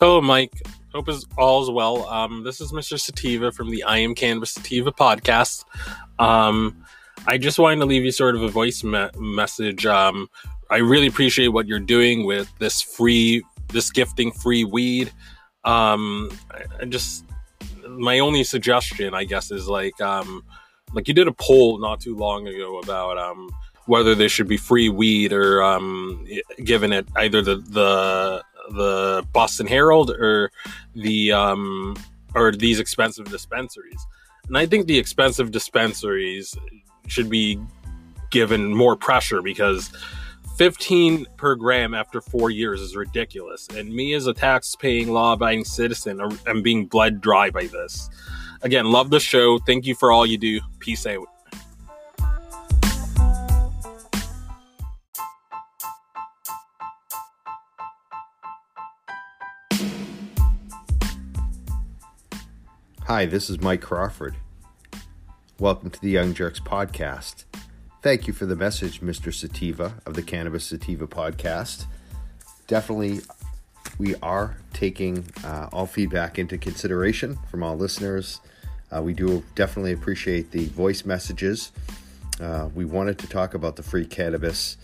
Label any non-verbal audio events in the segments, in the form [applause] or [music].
Hello, Mike. Hope is all's well. Um, this is Mr. Sativa from the I Am Cannabis Sativa podcast. Um, I just wanted to leave you sort of a voice me- message. Um, I really appreciate what you're doing with this free, this gifting free weed. Um, I, I just, my only suggestion, I guess, is like, um, like you did a poll not too long ago about um, whether there should be free weed or um, given it either the the the Boston Herald or the um, or these expensive dispensaries. And I think the expensive dispensaries should be given more pressure because 15 per gram after four years is ridiculous. And me as a tax paying, law abiding citizen I'm being bled dry by this. Again, love the show. Thank you for all you do. Peace out. Hi, this is Mike Crawford. Welcome to the Young Jerks podcast. Thank you for the message, Mr. Sativa of the Cannabis Sativa podcast. Definitely, we are taking uh, all feedback into consideration from all listeners. Uh, we do definitely appreciate the voice messages. Uh, we wanted to talk about the free cannabis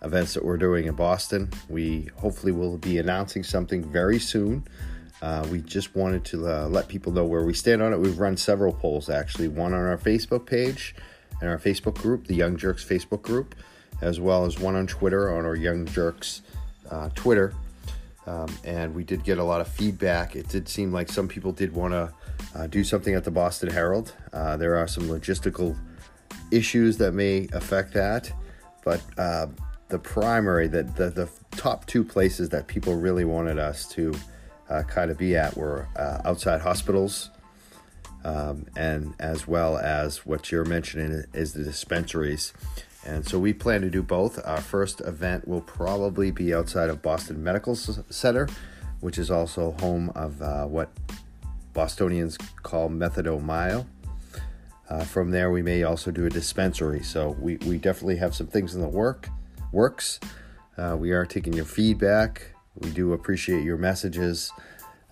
events that we're doing in Boston. We hopefully will be announcing something very soon. Uh, we just wanted to uh, let people know where we stand on it. We've run several polls actually, one on our Facebook page and our Facebook group, the Young Jerks Facebook group, as well as one on Twitter on our Young Jerks uh, Twitter. Um, and we did get a lot of feedback. It did seem like some people did want to uh, do something at the Boston Herald. Uh, there are some logistical issues that may affect that, but uh, the primary, the, the, the top two places that people really wanted us to uh, kind of be at were uh, outside hospitals, um, and as well as what you're mentioning is the dispensaries. And so we plan to do both. Our first event will probably be outside of Boston Medical Center, which is also home of uh, what Bostonians call Methadone Mile. Uh, from there, we may also do a dispensary. So we, we definitely have some things in the work works. Uh, we are taking your feedback. We do appreciate your messages.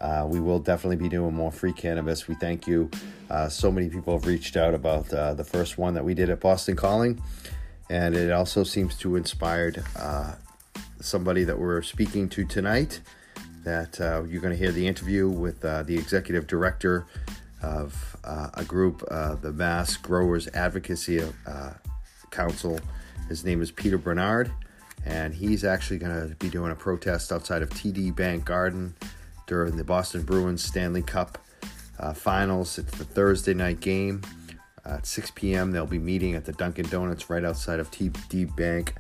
Uh, we will definitely be doing more free cannabis. We thank you. Uh, so many people have reached out about uh, the first one that we did at Boston Calling, and it also seems to inspired uh, somebody that we're speaking to tonight. That uh, you're going to hear the interview with uh, the executive director of a group, the Mass Growers Advocacy Council. His name is Peter Bernard and he's actually going to be doing a protest outside of TD Bank Garden during the Boston Bruins Stanley Cup uh, Finals. It's the Thursday night game at 6 p.m. They'll be meeting at the Dunkin' Donuts right outside of TD Bank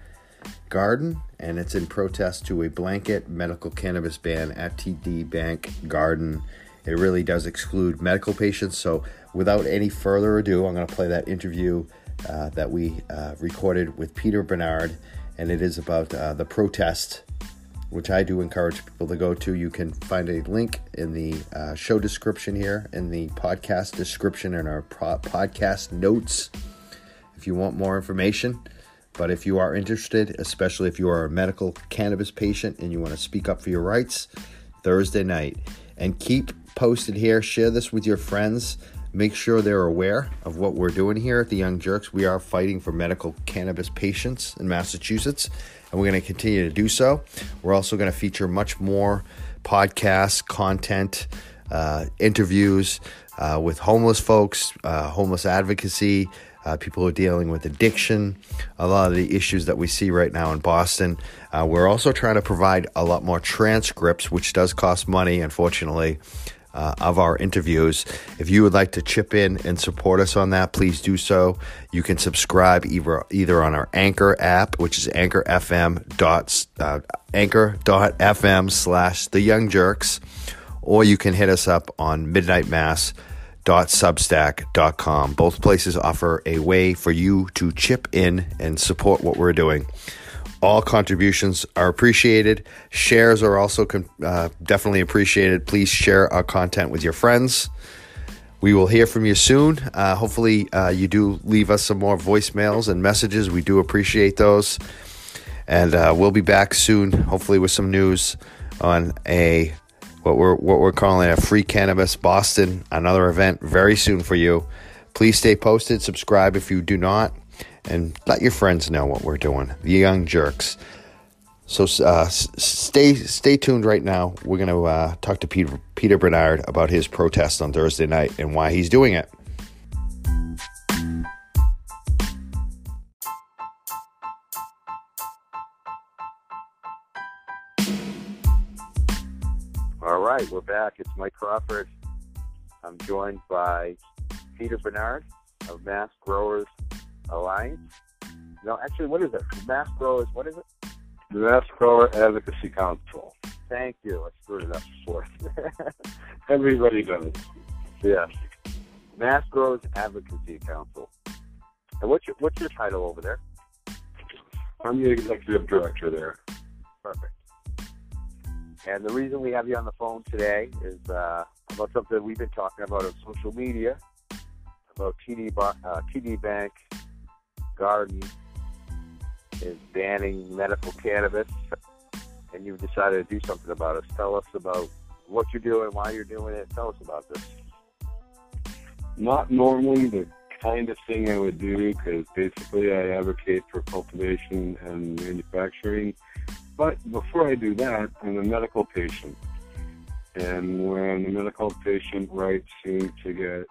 Garden, and it's in protest to a blanket medical cannabis ban at TD Bank Garden. It really does exclude medical patients. So, without any further ado, I'm going to play that interview uh, that we uh, recorded with Peter Bernard and it is about uh, the protest, which I do encourage people to go to. You can find a link in the uh, show description here, in the podcast description, in our pro- podcast notes if you want more information. But if you are interested, especially if you are a medical cannabis patient and you want to speak up for your rights, Thursday night. And keep posted here. Share this with your friends. Make sure they're aware of what we're doing here at the Young Jerks. We are fighting for medical cannabis patients in Massachusetts, and we're going to continue to do so. We're also going to feature much more podcasts, content, uh, interviews uh, with homeless folks, uh, homeless advocacy, uh, people who are dealing with addiction, a lot of the issues that we see right now in Boston. Uh, we're also trying to provide a lot more transcripts, which does cost money, unfortunately uh, of our interviews. If you would like to chip in and support us on that, please do so. You can subscribe either either on our Anchor app, which is Anchor FM dot uh, Anchor.fm slash The Young Jerks, or you can hit us up on Midnight Mass substack.com. Both places offer a way for you to chip in and support what we're doing. All contributions are appreciated. Shares are also uh, definitely appreciated. Please share our content with your friends. We will hear from you soon. Uh, hopefully, uh, you do leave us some more voicemails and messages. We do appreciate those. And uh, we'll be back soon, hopefully, with some news on a what we're what we're calling a free cannabis Boston, another event very soon for you. Please stay posted, subscribe if you do not, and let your friends know what we're doing. The Young Jerks. So uh, stay stay tuned right now. We're going to uh, talk to Peter Peter Bernard about his protest on Thursday night and why he's doing it. All right, we're back. It's Mike Crawford. I'm joined by Peter Bernard of Mass Growers Alliance. No, actually, what is it? Mass Growers, what is it? The Mass Grower Advocacy Council. Thank you. I screwed it up before. [laughs] Everybody does. Yes. Mass Growers Advocacy Council. And what's your what's your title over there? I'm the executive director there. Perfect. And the reason we have you on the phone today is uh, about something we've been talking about on social media, about TD, uh, TD Bank Garden is banning medical cannabis, and you've decided to do something about it. Tell us about what you're doing, why you're doing it. Tell us about this. Not normally the kind of thing I would do because basically I advocate for cultivation and manufacturing. But before I do that, I'm a medical patient. And when a medical patient rights seem to get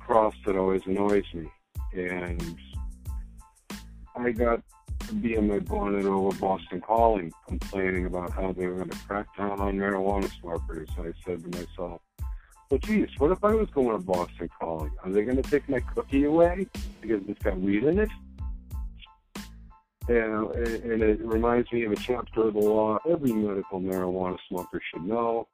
crossed, it always annoys me. And I got being my bonnet over Boston Calling, complaining about how they were going to crack down on marijuana smokers. I said to myself, well, geez, what if I was going to Boston Calling? Are they going to take my cookie away because it's got weed in it? And, and it reminds me of a chapter of the law every medical marijuana smoker should know.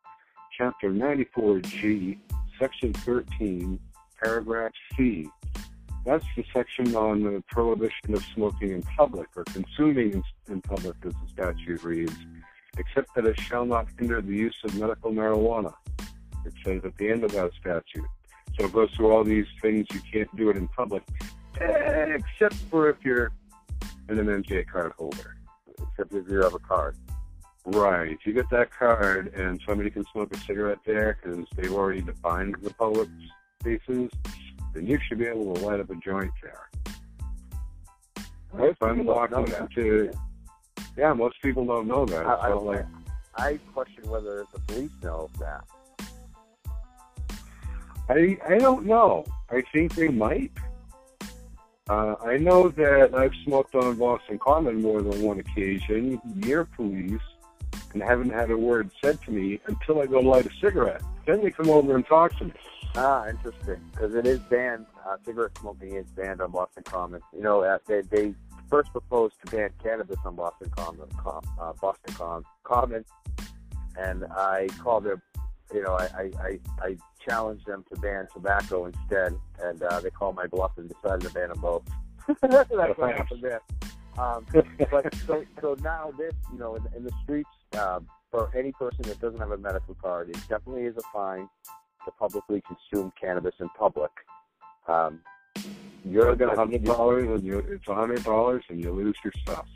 Chapter 94G, Section 13, Paragraph C that's the section on the prohibition of smoking in public or consuming in public, as the statute reads, except that it shall not hinder the use of medical marijuana. It says at the end of that statute. So it goes through all these things you can't do it in public, except for if you're an MMJ card holder, except if you have a card. Right. If you get that card and somebody can smoke a cigarette there because they've already defined the public spaces, then you should be able to light up a joint there. Most I'm walking to, yeah, most people don't know that. I, so I, like, I question whether the police know that. I I don't know. I think they might. Uh, I know that I've smoked on Boston Common more than one occasion near police and haven't had a word said to me until I go light a cigarette. Then they come over and talk to me. Ah, interesting. Because it is banned. Uh, cigarette smoking is banned on Boston Common. You know, uh, they, they first proposed to ban cannabis on Boston Common, com, uh, Boston Com, Common, and I called their, you know, I, I, I, I challenged them to ban tobacco instead, and uh, they called my bluff and decided to ban them both. [laughs] That's what happened there. Um, but so, so now this, you know, in, in the streets, uh, for any person that doesn't have a medical card, it definitely is a fine to publicly consume cannabis in public. Um, you're going to hundred dollars, and you it's a hundred dollars, and you lose your stuff.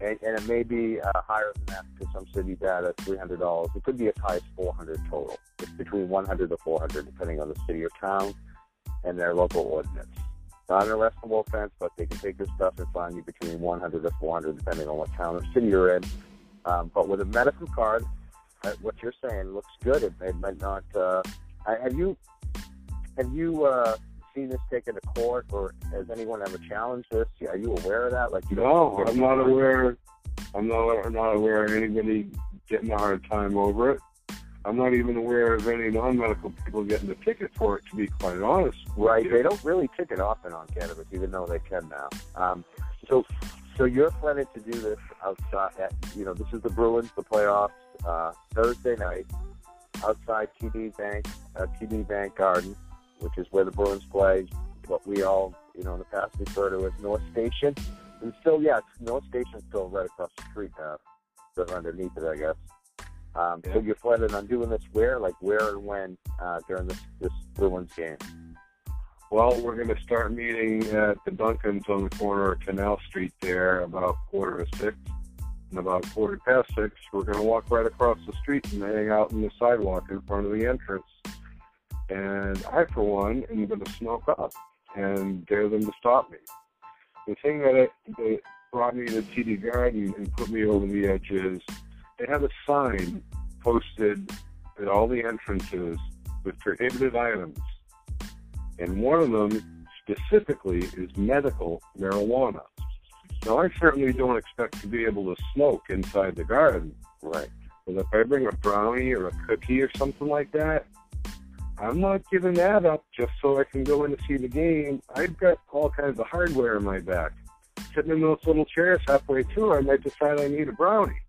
And, and it may be uh, higher than that because some add at three hundred dollars. It could be as high as four hundred total. It's between one hundred to four hundred, depending on the city or town and their local ordinance. Not an arrestable offense, but they can take your stuff and fine you between 100 to 400, depending on what town or city you're in. Um, but with a medical card, uh, what you're saying looks good. It, it might not. Uh, have you have you uh, seen this taken to court, or has anyone ever challenged this? Are you aware of that? Like, you no, I'm not aware. I'm not, I'm not aware of anybody getting a hard time over it. I'm not even aware of any non-medical people getting a ticket for it. To be quite honest, right? They don't really ticket often on cannabis, even though they can now. Um, so, so you're planning to do this outside? At, you know, this is the Bruins, the playoffs, uh, Thursday night outside TD Bank, uh, TD Bank Garden, which is where the Bruins play. What we all, you know, in the past refer to as North Station. And still, yeah, North Station's still right across the street now. Just underneath it, I guess. Um, yeah. So you're planning on doing this where, like where and when uh, during this this Bruins game? Well, we're going to start meeting at the Dunkin's on the corner of Canal Street there about quarter to six and about quarter past six, we're going to walk right across the street and hang out in the sidewalk in front of the entrance. And I, for one, am going to smoke up and dare them to stop me. The thing that, it, brought me to TD Garden and put me over the edge is they have a sign posted at all the entrances with prohibited items. And one of them specifically is medical marijuana. Now, I certainly don't expect to be able to smoke inside the garden. Right. But if I bring a brownie or a cookie or something like that, I'm not giving that up just so I can go in to see the game. I've got all kinds of hardware in my back. Sitting in those little chairs halfway through, I might decide I need a brownie.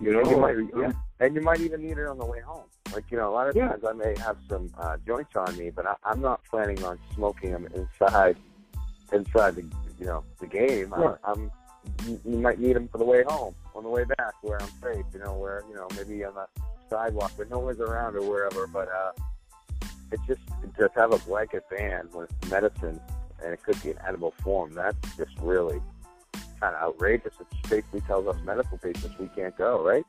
You know, oh, you might, yeah. and you might even need it on the way home. Like you know, a lot of times I may have some uh, joints on me, but I, I'm not planning on smoking them inside, inside the you know the game. Right. I'm, I'm you, you might need them for the way home, on the way back, where I'm safe. You know, where you know maybe on the sidewalk, but no one's around or wherever. But uh, it's just just have a blanket ban with medicine, and it could be an edible form. That's just really kind of outrageous. It basically tells us medical patients we can't go, right?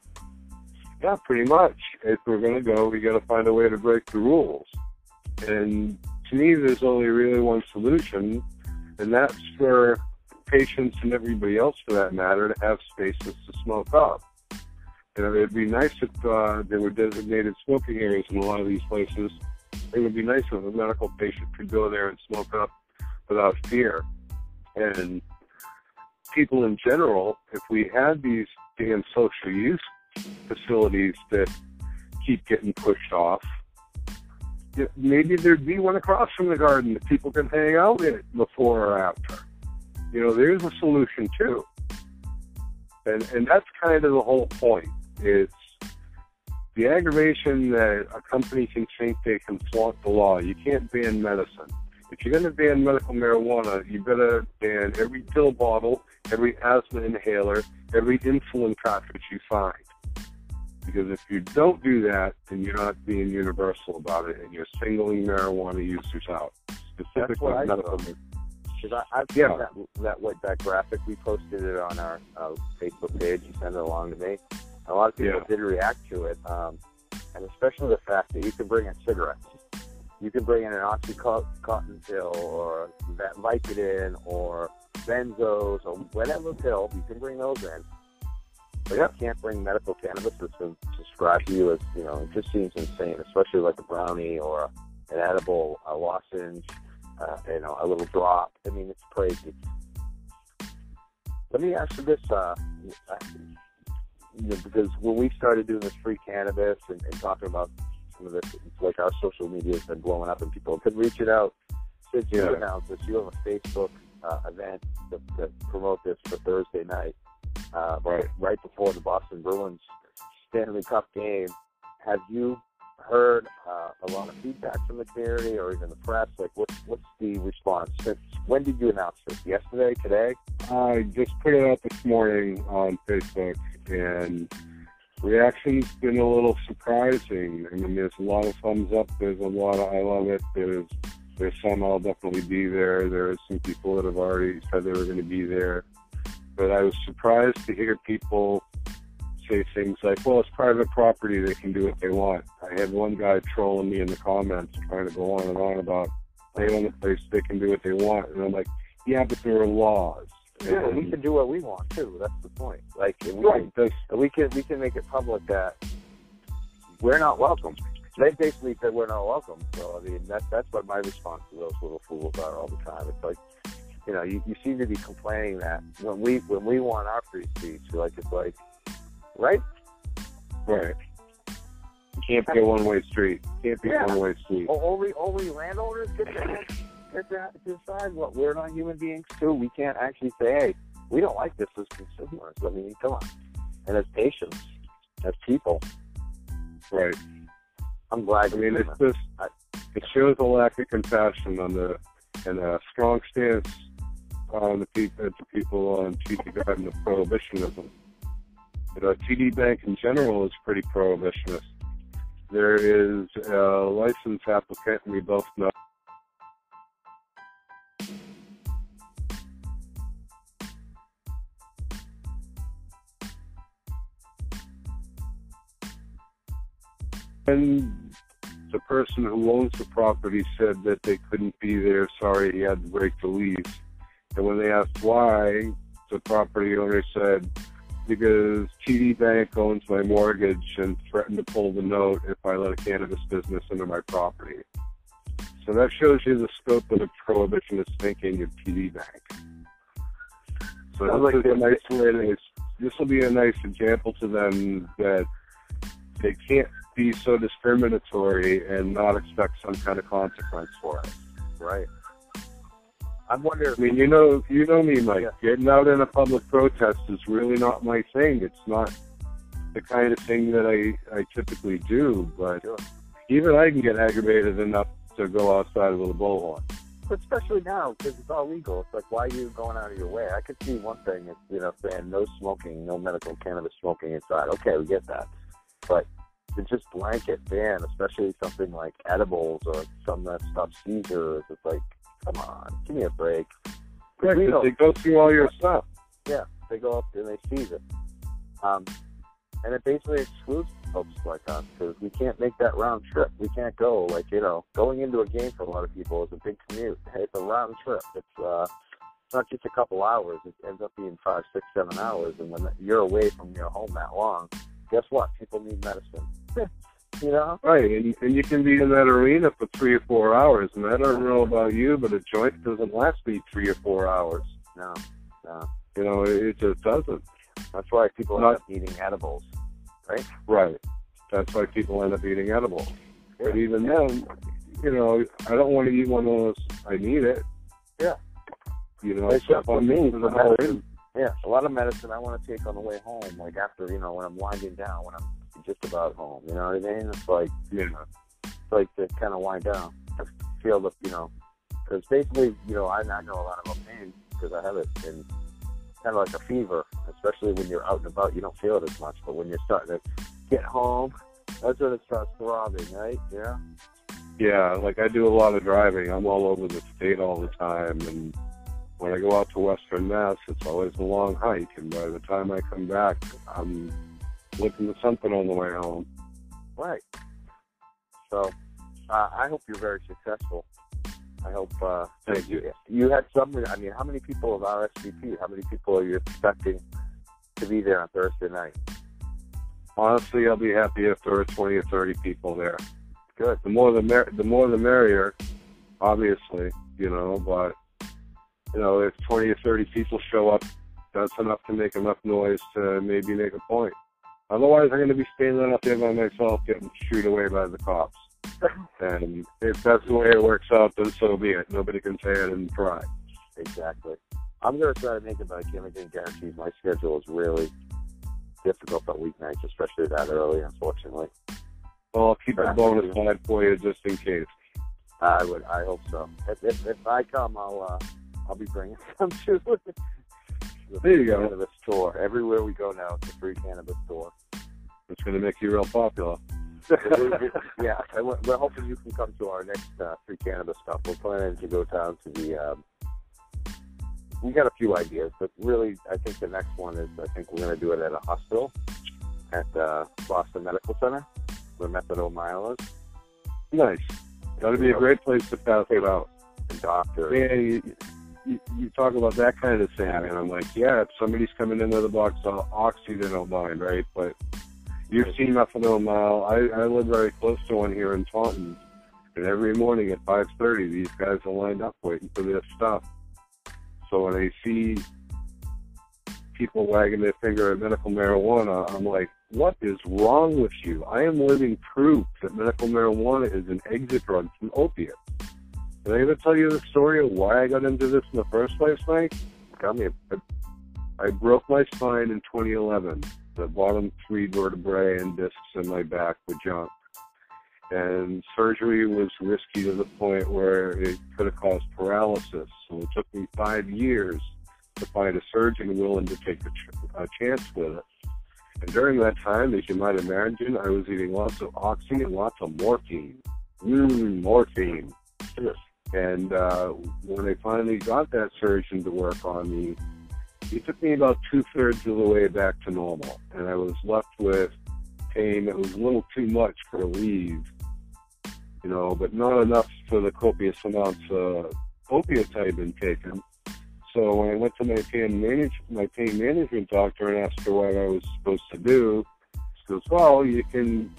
Yeah, pretty much. If we're going to go, we got to find a way to break the rules. And to me, there's only really one solution, and that's for patients and everybody else, for that matter, to have spaces to smoke up. You know, it'd be nice if uh, there were designated smoking areas in a lot of these places. It would be nice if a medical patient could go there and smoke up without fear. And people in general, if we had these damn social use facilities that keep getting pushed off. Maybe there'd be one across from the garden that people can hang out in before or after. You know, there's a solution too. And and that's kind of the whole point. It's the aggravation that a company can think they can flaunt the law. You can't ban medicine. If you're going to ban medical marijuana, you better ban every pill bottle, every asthma inhaler, every insulin cartridge you find. Because if you don't do that, then you're not being universal about it, and you're singling marijuana users out, specifically That's what I medical. Because I, I've Yeah. seen that that what that graphic we posted it on our uh, Facebook page. You sent it along to me. A lot of people Yeah. did react to it, um, and especially the fact that you can bring in cigarettes. You can bring in an oxycontin pill or that Vicodin or benzos or whatever pill. You can bring those in. Yeah. you can't bring medical cannabis that's been prescribed to you as you know. It just seems insane, especially like a brownie or an edible, a lozenge uh, you know, a little drop. I mean, it's crazy. Let me ask you this, uh, you know, because when we started doing this free cannabis and, and talking about some of this, it's like our social media has been blowing up and people have been reaching out. Since you Yeah. announced this, you have a Facebook uh, event to, to promote this for Thursday night, uh, Right. right before the Boston Bruins Stanley Cup game. Have you heard uh, a lot of feedback from the community or even the press? Like, what's what's the response? Since when did you announce this? Yesterday? Today? I just put it out this morning on Facebook, and reaction's been a little surprising. I mean, there's a lot of thumbs up. There's a lot of I love it. There's there's some I'll definitely be there. There's some people that have already said they were going to be there, but I was surprised to hear people say things like, "Well, it's private property; they can do what they want." I had one guy trolling me in the comments, trying to go on and on about they own the place, they can do what they want, and I'm like, "Yeah, but there are laws." Yeah, we can do what we want too. That's the point. Like, we Right. Can, we can we can make it public that we're not welcome. They basically said we're not welcome. So I mean, that's that's what my response to those little fools are all the time. It's like, you know, you, you seem to be complaining that when we when we want our free speech, like it's like, right? right. You can't be a one-way street. Can't be Yeah. a one-way street. O- Only only landowners get to, get to decide what we're not human beings too. We can't actually say, hey, we don't like this as consumers. I mean, come on. And as patients, as people, Right. I'm glad. I mean, it's just it shows a lack of compassion on the and a strong stance on the people, to people on TD and the prohibitionism. You know, TD Bank in general is pretty prohibitionist. There is a license applicant, we both know. And the person who owns the property said that they couldn't be there. Sorry, he had to break the lease and when they asked why, the property owner said, because TD Bank owns my mortgage and threatened to pull the note if I let a cannabis business into my property. So that shows you the scope of the prohibitionist thinking of TD Bank. So Sounds this like is a nice way to, this will be a nice example to them that they can't be so discriminatory and not expect some kind of consequence for it. Right. I wonder. I mean, you know, you know me, Mike. Yeah. Getting out in a public protest is really not my thing. It's not the kind of thing that I I typically do. But Sure. even I can get aggravated enough to go outside with a bullhorn. But especially now, because it's all legal. It's like, why are you going out of your way? I could see one thing, is, you know, saying no smoking, no medical cannabis smoking inside. Okay, we get that. But to just blanket ban, especially something like edibles or some that stops seizures, it's like, come on, give me a break. Yeah, We they go through all your stuff. Yeah, they go up and they seize it. Um, and it basically excludes folks like us because we can't make that round trip. We can't go like you know going into a game for a lot of people is a big commute. It's a round trip. It's uh, it's not just a couple hours. It ends up being five, six, seven hours. And when you're away from your home that long, guess what? People need medicine. [laughs] you know? Right, and, and you can be in that arena for three or four hours. And I don't know about you, but a joint doesn't last me three or four hours. No, no. You know, it, it just doesn't. That's why people end Not- up eating edibles. Right. Right. That's why people end up eating edible. But even then, you know, I don't want to eat one of those. I need it. Yeah. You know, It's stuff just on me, for for the whole medicine. Yeah, a lot of medicine I want to take on the way home, like after you know when I'm winding down, when I'm just about home. You know what I mean? It's like Yeah. it's like to kind of wind down, to feel the you know, because basically you know I, I know a lot about pain because I have it in kind of like a fever, especially when you're out and about. You don't feel it as much, but when you're starting to get home, that's when it starts throbbing, right? Yeah. Yeah, like I do a lot of driving. I'm all over the state all the time, and when I go out to Western Mass, it's always a long hike. And by the time I come back, I'm looking for something on the way home. Right. So, uh, I hope you're very successful. I hope. Uh, Thank you. You had some. I mean, how many people of RSVP? How many people are you expecting to be there on Thursday night? Honestly, I'll be happy if there are 20 or 30 people there. Good. The more the mer- the more the merrier. Obviously, you know, but you know, if 20 or 30 people show up, that's enough to make enough noise to maybe make a point. Otherwise, I'm going to be standing out there by myself, getting shooed away by the cops. [laughs] And if that's the way it works out, then so be it. Nobody can say I didn't try. Exactly. I'm gonna try to make it, but I can't make any guarantees. My schedule is really difficult on weeknights, especially that early. Unfortunately, Well, I'll keep a bonus line for you just in case. I would. I hope so. If, if, if I come, I'll uh, I'll be bringing [laughs] some to the There you go. cannabis store. Everywhere we go now, it's a free cannabis store. It's going to make you real popular. [laughs] yeah, and we're, we're hoping you can come to our next uh, free cannabis stuff. We're planning to go down to the. Um, we got a few ideas, but really, I think the next one is I think we're going to do it at a hospital at uh, Boston Medical Center, where Methadone is, Nice. That'd be a great place to pass it out. and doctor. Man, you, you, you talk about that kind of thing, and I'm like, yeah, if somebody's coming into the box on oxy, they don't mind, right? But you've seen methadone mile. I, I live very close to one here in Taunton, and every morning at 5:30, these guys are lined up waiting for their stuff. So when I see people wagging their finger at medical marijuana, I'm like, what is wrong with you? I am living proof that medical marijuana is an exit drug from opiates. Can I ever tell you the story of why I got into this in the first place, Mike? Tell me, I broke my spine in 2011. The bottom three vertebrae and discs in my back were junk. And surgery was risky to the point where it could have caused paralysis. So it took me five years to find a surgeon willing to take a, ch- a chance with it. And during that time, as you might imagine, I was eating lots of oxy and lots of morphine. Mmm, morphine. And uh, when I finally got that surgeon to work on me, he took me about two thirds of the way back to normal, and I was left with pain that was a little too much for Aleve, you know, but not enough for the copious amounts of opiates I had been taking. So when I went to my pain manage my pain management doctor and asked her what I was supposed to do, she goes, "Well, you can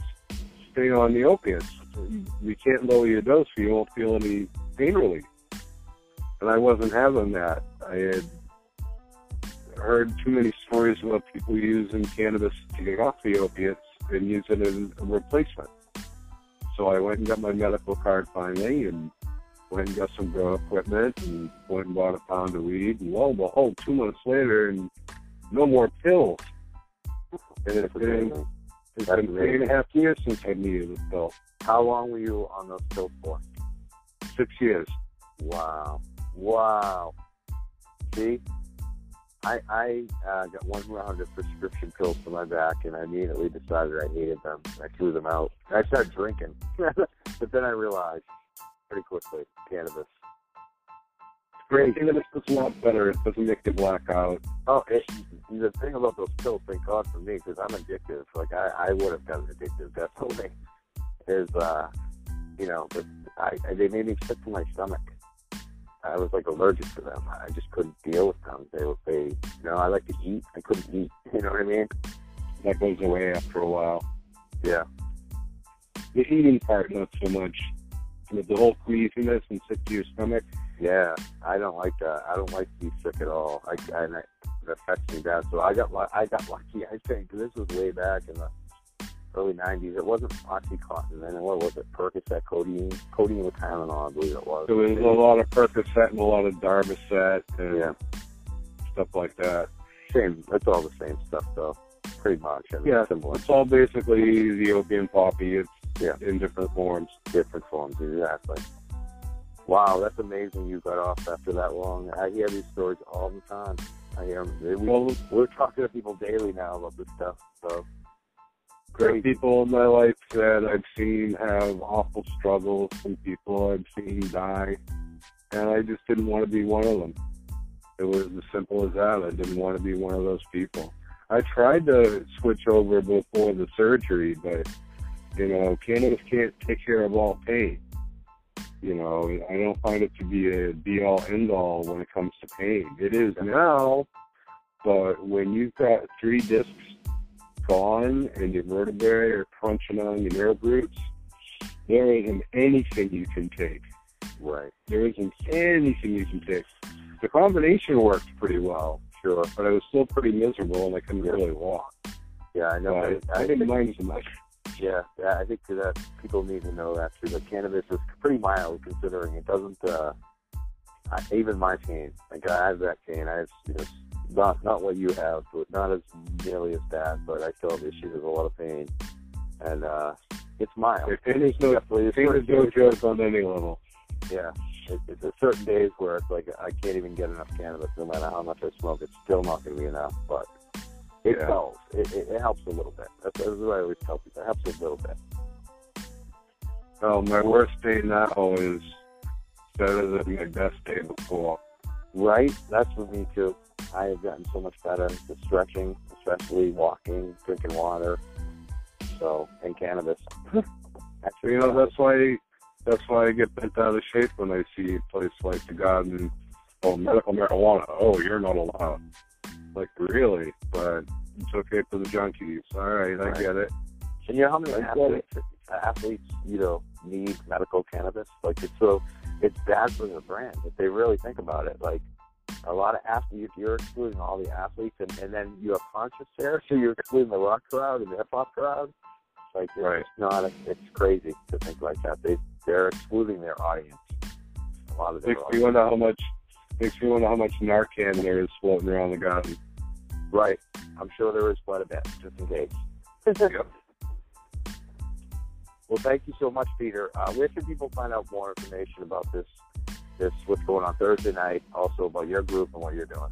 stay on the opiates. Mm-hmm. We can't lower your dose, so you won't feel any pain relief." And I wasn't having that. I had heard too many stories about people using cannabis to get off the opiates and use it as a replacement. So I went and got my medical card finally and went and got some grow equipment and went and bought a pound of weed. And lo and behold, two months later, and no more pills. And it's been, it's been three and a half years since I needed a pill. How long were you on those pills for? Six years. Wow. Wow. See, I I uh, got one round of prescription pills for my back, and I immediately decided I hated them. I threw them out. I started drinking, [laughs] but then I realized pretty quickly cannabis. It's Great. Cannabis is a lot better. It doesn't make you black out. Oh, it, the thing about those pills, thank God for me, because I'm addictive. Like I, I would have gotten addictive definitely. Is uh, you know, but I, I they made me sick to my stomach. I was like allergic to them. I just couldn't deal with them. They were they, you know, I like to eat. I couldn't eat. [laughs] You know what I mean? That goes away after a while. Yeah. The eating part, not so much. With the whole queasiness and sick to your stomach. Yeah, I don't like that. I don't like to be sick at all. I, and it affects me bad. So I got I got lucky. I think this was way back in the early '90s. It wasn't OxyContin, and what was it? Percocet, codeine, codeine with Tylenol, I believe it was. It was a lot of Percocet and a lot of Darvocet and Yeah, stuff like that. same. It's all the same stuff, though. Pretty much. I mean, Yeah. similar, It's all basically the opium poppy. It's Yeah. in different forms. different forms. Exactly. Wow, that's amazing. You got off after that long. I hear these stories all the time. I hear them. We, Well, we're talking to people daily now about this stuff. So great. people in my life that I've seen have awful struggles. Some people I've seen die, and I just didn't want to be one of them. It was as simple as that. I didn't want to be one of those people. I tried to switch over before the surgery, but you know, cannabis can't take care of all pain. You know, I don't find it to be a be all end all when it comes to pain. It is now, but when you've got three discs gone and your vertebrae are crunching on your nerve roots, there isn't anything you can take. Right. There isn't anything you can take. The combination worked pretty well, sure, but I was still pretty miserable and I couldn't really walk. Yeah, I know. But I, I didn't mind so much. Yeah, yeah, I think that people need to know that too. That cannabis is pretty mild considering it doesn't. uh I, Even my pain, like I have that pain. I have you know, not not what you have, but not as nearly as bad. But I still have issues with a lot of pain, and uh it's mild. Pain is no, pain is no joke on any level. Yeah, it, it's a certain days where it's like I can't even get enough cannabis, no matter how much I smoke. It's still not going to be enough, but it Yeah. helps. It, it, it helps a little bit. That's, that's what I always tell people. It helps a little bit. Well, my worst day now is better than my best day before. Right? That's with me too. I have gotten so much better at stretching, especially walking, drinking water. So, and cannabis. Actually, You know, that's why that's why I get bent out of shape when I see a place like the Garden oh medical marijuana. Oh, you're not allowed. Like really? But it's okay for the junkies. All right, I Right. get it. And you know how many athletes, athletes, you know, need medical cannabis? Like it's so, it's bad for their brand if they really think about it. Like a lot of athletes, you're excluding all the athletes, and, and then you have conscious there, so you're excluding the rock crowd and the hip hop crowd. It's Like it's Right. not, it's crazy to think like that. They they're excluding their audience. A lot of their Makes me wonder how much makes me wonder how much Narcan there is floating around the garden. Right. I'm sure there is quite a bit, just in case. Yep. [laughs] Well, thank you so much, Peter. Uh, where can people find out more information about this, this what's going on Thursday night, also about your group and what you're doing?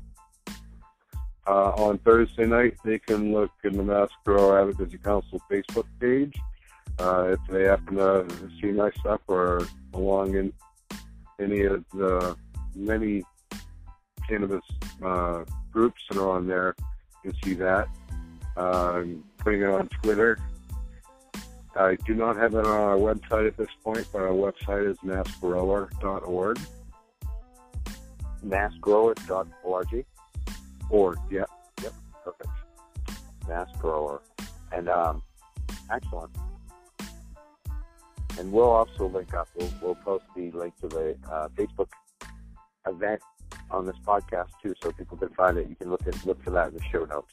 Uh, on Thursday night, they can look in the Mass Grower Advocacy Council Facebook page. Uh, if they happen to see my stuff or along in any of the many cannabis uh, groups that are on there, you can see that. Um, putting it on Twitter I do not have it on our website at this point, but our website is massgrower.org. Massgrower.org. Org, yeah. Yep, perfect. Mass grower. And um, excellent. And we'll also link up. We'll, we'll post the link to the uh, Facebook event on this podcast too, so people can find it. You can look at look for that in the show notes.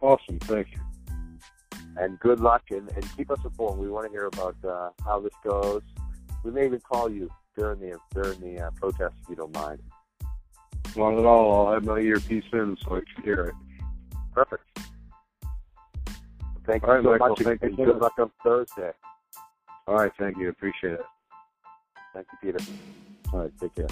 Awesome, thank you. And good luck, and, and keep us informed. We want to hear about uh, how this goes. We may even call you during the during the uh, protest if you don't mind. Not at all. I'll have my earpiece in so I can hear it. Perfect. Thank you All right, so Michael, much, thank you and so good luck on Thursday. All right, thank you. Appreciate it. Thank you, Peter. All right, take care.